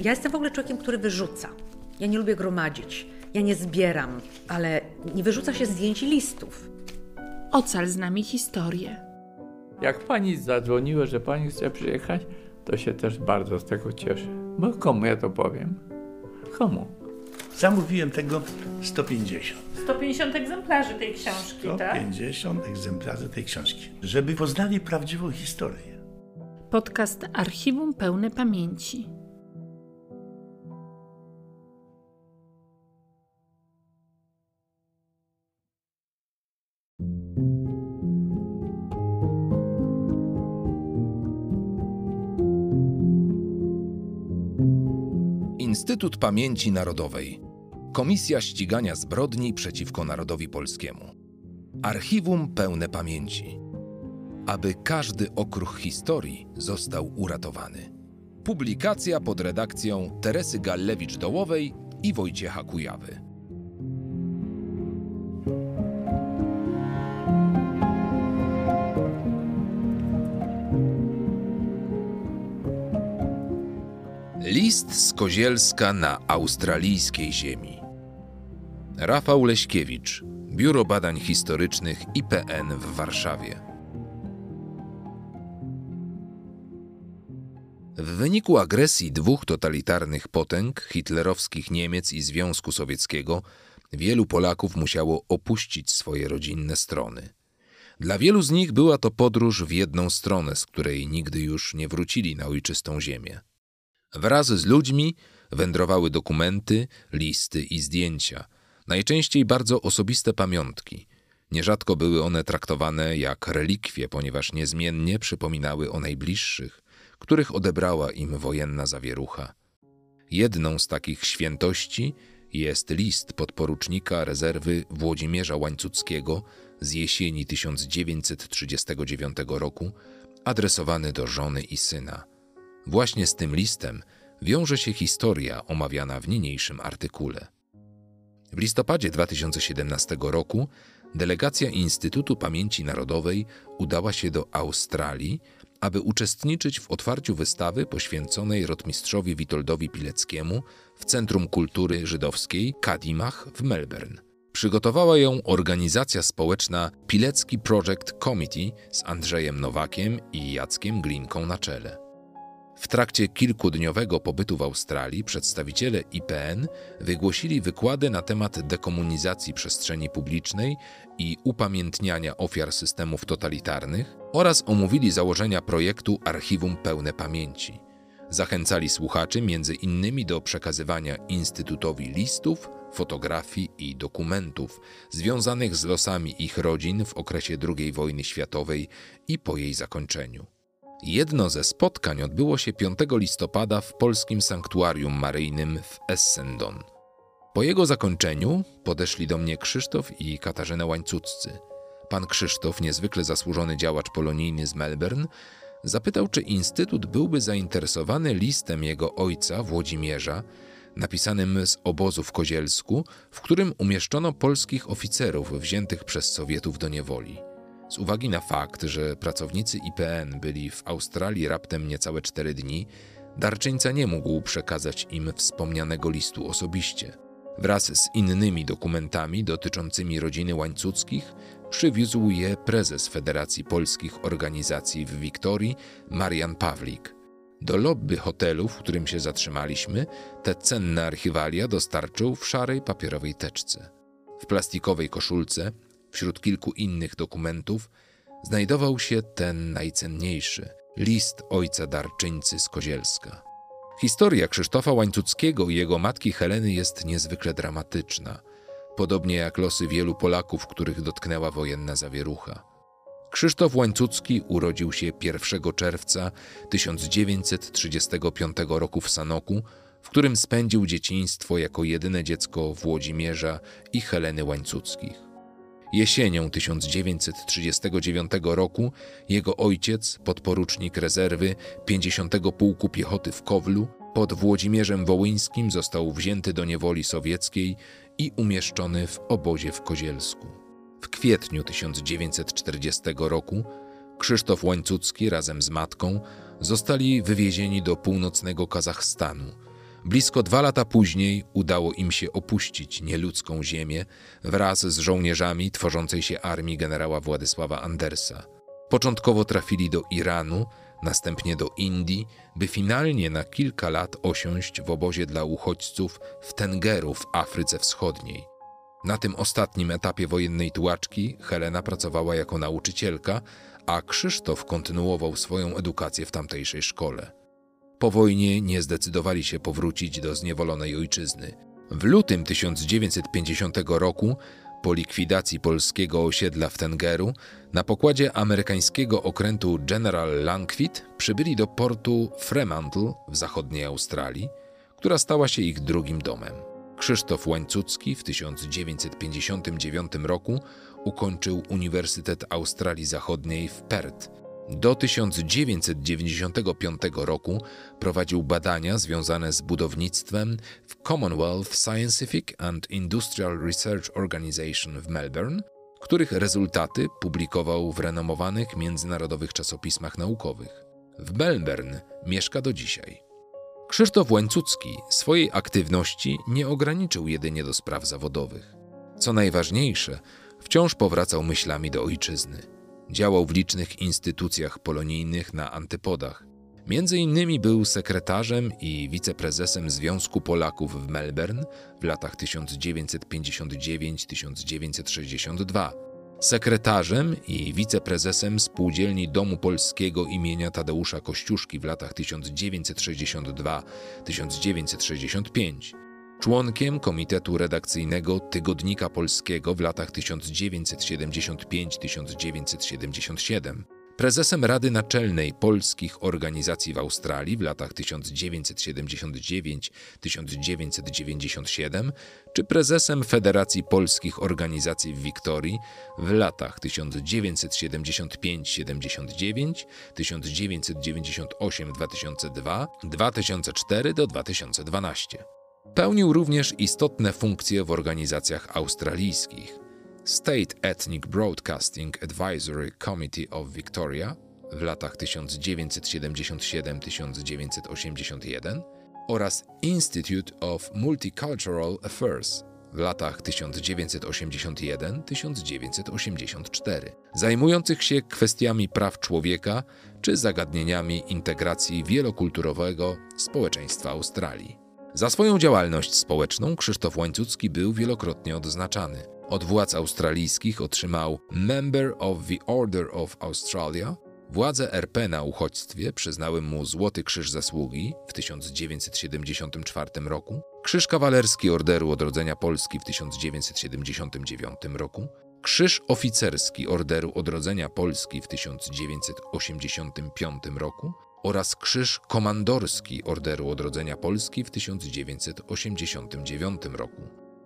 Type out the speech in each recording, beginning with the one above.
Ja jestem w ogóle człowiekiem, który wyrzuca. Ja nie lubię gromadzić. Ja nie zbieram, ale nie wyrzuca się zdjęć i listów. Ocal z nami historię. Jak pani zadzwoniła, że pani chce przyjechać, to się też bardzo z tego cieszę. Bo komu ja to powiem? Komu? Zamówiłem tego 150. 150 egzemplarzy tej książki, tak? 150 egzemplarzy tej książki. Żeby poznali prawdziwą historię. Podcast Archiwum Pełne Pamięci. Instytut Pamięci Narodowej. Komisja Ścigania Zbrodni przeciwko Narodowi Polskiemu. Archiwum pełne pamięci. Aby każdy okruch historii został uratowany. Publikacja pod redakcją Teresy Gallewicz-Dołowej i Wojciecha Kujawy. List z Kozielska na australijskiej ziemi. Rafał Leśkiewicz, Biuro Badań Historycznych IPN w Warszawie. W wyniku agresji dwóch totalitarnych potęg, hitlerowskich Niemiec i Związku Sowieckiego, wielu Polaków musiało opuścić swoje rodzinne strony. Dla wielu z nich była to podróż w jedną stronę, z której nigdy już nie wrócili na ojczystą ziemię. Wraz z ludźmi wędrowały dokumenty, listy i zdjęcia, najczęściej bardzo osobiste pamiątki. Nierzadko były one traktowane jak relikwie, ponieważ niezmiennie przypominały o najbliższych, których odebrała im wojenna zawierucha. Jedną z takich świętości jest list podporucznika rezerwy Włodzimierza Łańcuckiego z jesieni 1939 roku, adresowany do żony i syna. Właśnie z tym listem wiąże się historia omawiana w niniejszym artykule. W listopadzie 2017 roku delegacja Instytutu Pamięci Narodowej udała się do Australii, aby uczestniczyć w otwarciu wystawy poświęconej rotmistrzowi Witoldowi Pileckiemu w Centrum Kultury Żydowskiej Kadimach w Melbourne. Przygotowała ją organizacja społeczna Pilecki Project Committee z Andrzejem Nowakiem i Jackiem Glinką na czele. W trakcie kilkudniowego pobytu w Australii przedstawiciele IPN wygłosili wykłady na temat dekomunizacji przestrzeni publicznej i upamiętniania ofiar systemów totalitarnych oraz omówili założenia projektu Archiwum Pełne Pamięci. Zachęcali słuchaczy między innymi do przekazywania Instytutowi listów, fotografii i dokumentów związanych z losami ich rodzin w okresie II wojny światowej i po jej zakończeniu. Jedno ze spotkań odbyło się 5 listopada w polskim sanktuarium maryjnym w Essendon. Po jego zakończeniu podeszli do mnie Krzysztof i Katarzyna Łańcuccy. Pan Krzysztof, niezwykle zasłużony działacz polonijny z Melbourne, zapytał, czy Instytut byłby zainteresowany listem jego ojca, Włodzimierza, napisanym z obozu w Kozielsku, w którym umieszczono polskich oficerów wziętych przez Sowietów do niewoli. Z uwagi na fakt, że pracownicy IPN byli w Australii raptem niecałe cztery dni, darczyńca nie mógł przekazać im wspomnianego listu osobiście. Wraz z innymi dokumentami dotyczącymi rodziny Łańcuckich przywiózł je prezes Federacji Polskich Organizacji w Wiktorii, Marian Pawlik. Do lobby hotelu, w którym się zatrzymaliśmy, te cenne archiwalia dostarczył w szarej papierowej teczce. W plastikowej koszulce Wśród kilku innych dokumentów znajdował się ten najcenniejszy list ojca darczyńcy z Kozielska. Historia Krzysztofa Łańcuckiego i jego matki Heleny jest niezwykle dramatyczna, podobnie jak losy wielu Polaków, których dotknęła wojenna zawierucha. Krzysztof Łańcucki urodził się 1 czerwca 1935 roku w Sanoku, w którym spędził dzieciństwo jako jedyne dziecko Włodzimierza i Heleny Łańcuckich. Jesienią 1939 roku jego ojciec, podporucznik rezerwy 50 Pułku Piechoty w Kowlu, pod Włodzimierzem Wołyńskim został wzięty do niewoli sowieckiej i umieszczony w obozie w Kozielsku. W kwietniu 1940 roku Krzysztof Łańcucki razem z matką zostali wywiezieni do północnego Kazachstanu, Blisko dwa lata później udało im się opuścić nieludzką ziemię wraz z żołnierzami tworzącej się armii generała Władysława Andersa. Początkowo trafili do Iranu, następnie do Indii, by finalnie na kilka lat osiąść w obozie dla uchodźców w Tengeru w Afryce Wschodniej. Na tym ostatnim etapie wojennej tułaczki Helena pracowała jako nauczycielka, a Krzysztof kontynuował swoją edukację w tamtejszej szkole. Po wojnie nie zdecydowali się powrócić do zniewolonej ojczyzny. W lutym 1950 roku, po likwidacji polskiego osiedla w Tengeru, na pokładzie amerykańskiego okrętu General Langfit przybyli do portu Fremantle w zachodniej Australii, która stała się ich drugim domem. Krzysztof Łańcucki w 1959 roku ukończył Uniwersytet Australii Zachodniej w Perth. Do 1995 roku prowadził badania związane z budownictwem w Commonwealth Scientific and Industrial Research Organization w Melbourne, których rezultaty publikował w renomowanych międzynarodowych czasopismach naukowych. W Melbourne mieszka do dzisiaj. Krzysztof Łańcucki swojej aktywności nie ograniczył jedynie do spraw zawodowych. Co najważniejsze, wciąż powracał myślami do ojczyzny. Działał w licznych instytucjach polonijnych na antypodach. Między innymi był sekretarzem i wiceprezesem Związku Polaków w Melbourne w latach 1959-1962, sekretarzem i wiceprezesem Spółdzielni Domu Polskiego imienia Tadeusza Kościuszki w latach 1962-1965, członkiem Komitetu Redakcyjnego Tygodnika Polskiego w latach 1975-1977, prezesem Rady Naczelnej Polskich Organizacji w Australii w latach 1979-1997 czy prezesem Federacji Polskich Organizacji w Wiktorii w latach 1975-79, 1998-2002, 2004 do 2012. Pełnił również istotne funkcje w organizacjach australijskich State Ethnic Broadcasting Advisory Committee of Victoria w latach 1977-1981 oraz Institute of Multicultural Affairs w latach 1981-1984, zajmujących się kwestiami praw człowieka czy zagadnieniami integracji wielokulturowego społeczeństwa Australii. Za swoją działalność społeczną Krzysztof Łańcucki był wielokrotnie odznaczany. Od władz australijskich otrzymał Member of the Order of Australia. Władze RP na uchodźstwie przyznały mu Złoty Krzyż Zasługi w 1974 roku, Krzyż Kawalerski Orderu Odrodzenia Polski w 1979 roku, Krzyż Oficerski Orderu Odrodzenia Polski w 1985 roku oraz Krzyż Komandorski Orderu Odrodzenia Polski w 1989 roku.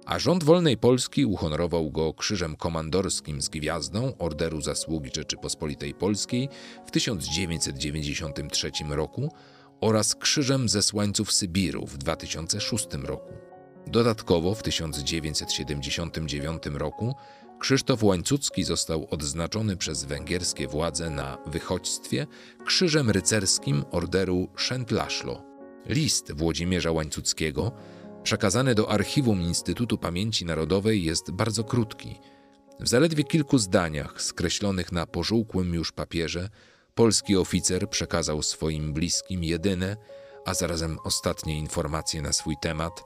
A rząd wolnej Polski uhonorował go Krzyżem Komandorskim z Gwiazdą Orderu Zasługi Rzeczypospolitej Polskiej w 1993 roku oraz Krzyżem Zesłańców Sybiru w 2006 roku. Dodatkowo w 1979 roku Krzysztof Łańcucki został odznaczony przez węgierskie władze na wychodźstwie Krzyżem Rycerskim Orderu Szentlaszlo. List Włodzimierza Łańcuckiego, przekazany do archiwum Instytutu Pamięci Narodowej, jest bardzo krótki. W zaledwie kilku zdaniach, skreślonych na pożółkłym już papierze, polski oficer przekazał swoim bliskim jedyne, a zarazem ostatnie informacje na swój temat,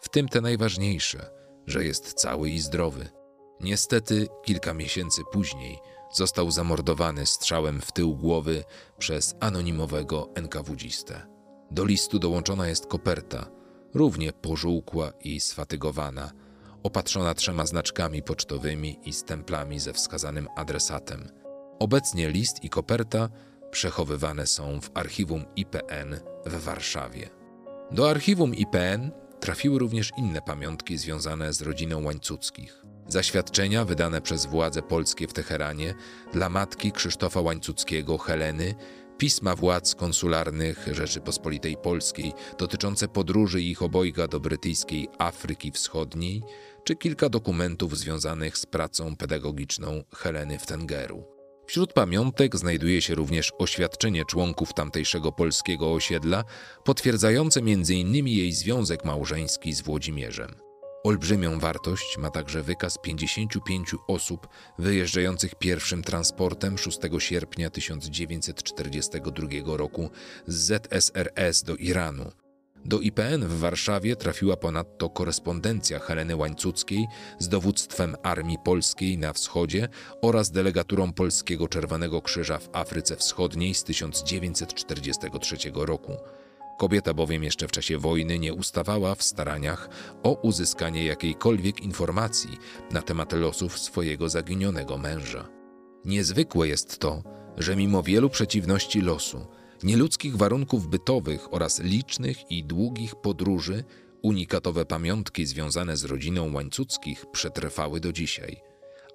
w tym te najważniejsze, że jest cały i zdrowy. Niestety, kilka miesięcy później został zamordowany strzałem w tył głowy przez anonimowego NKWdzistę. Do listu dołączona jest koperta, równie pożółkła i sfatygowana, opatrzona trzema znaczkami pocztowymi i stemplami ze wskazanym adresatem. Obecnie list i koperta przechowywane są w archiwum IPN w Warszawie. Do archiwum IPN trafiły również inne pamiątki związane z rodziną Łańcuckich. Zaświadczenia wydane przez władze polskie w Teheranie dla matki Krzysztofa Łańcuckiego, Heleny, pisma władz konsularnych Rzeczypospolitej Polskiej dotyczące podróży ich obojga do brytyjskiej Afryki Wschodniej, czy kilka dokumentów związanych z pracą pedagogiczną Heleny w Tengeru. Wśród pamiątek znajduje się również oświadczenie członków tamtejszego polskiego osiedla, potwierdzające m.in. jej związek małżeński z Włodzimierzem. Olbrzymią wartość ma także wykaz 55 osób wyjeżdżających pierwszym transportem 6 sierpnia 1942 roku z ZSRS do Iranu. Do IPN w Warszawie trafiła ponadto korespondencja Heleny Łańcuckiej z dowództwem Armii Polskiej na wschodzie oraz delegaturą Polskiego Czerwonego Krzyża w Afryce Wschodniej z 1943 roku. Kobieta bowiem jeszcze w czasie wojny nie ustawała w staraniach o uzyskanie jakiejkolwiek informacji na temat losów swojego zaginionego męża. Niezwykłe jest to, że mimo wielu przeciwności losu, nieludzkich warunków bytowych oraz licznych i długich podróży, unikatowe pamiątki związane z rodziną Łańcuckich przetrwały do dzisiaj.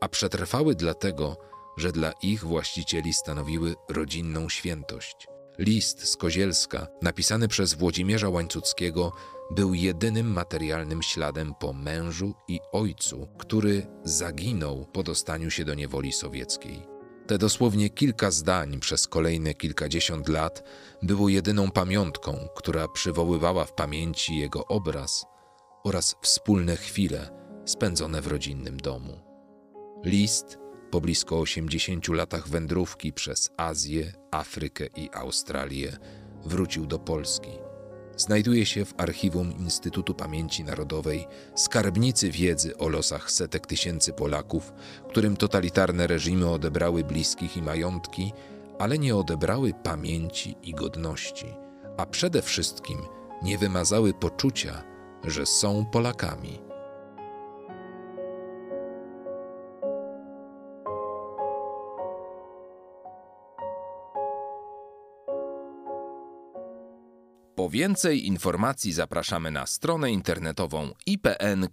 A przetrwały dlatego, że dla ich właścicieli stanowiły rodzinną świętość. List z Kozielska, napisany przez Włodzimierza Łańcuckiego, był jedynym materialnym śladem po mężu i ojcu, który zaginął po dostaniu się do niewoli sowieckiej. Te dosłownie kilka zdań przez kolejne kilkadziesiąt lat było jedyną pamiątką, która przywoływała w pamięci jego obraz oraz wspólne chwile spędzone w rodzinnym domu. List po blisko 80 latach wędrówki przez Azję, Afrykę i Australię wrócił do Polski. Znajduje się w archiwum Instytutu Pamięci Narodowej skarbnicy wiedzy o losach setek tysięcy Polaków, którym totalitarne reżimy odebrały bliskich i majątki, ale nie odebrały pamięci i godności, a przede wszystkim nie wymazały poczucia, że są Polakami. Po więcej informacji zapraszamy na stronę internetową ipn.pl.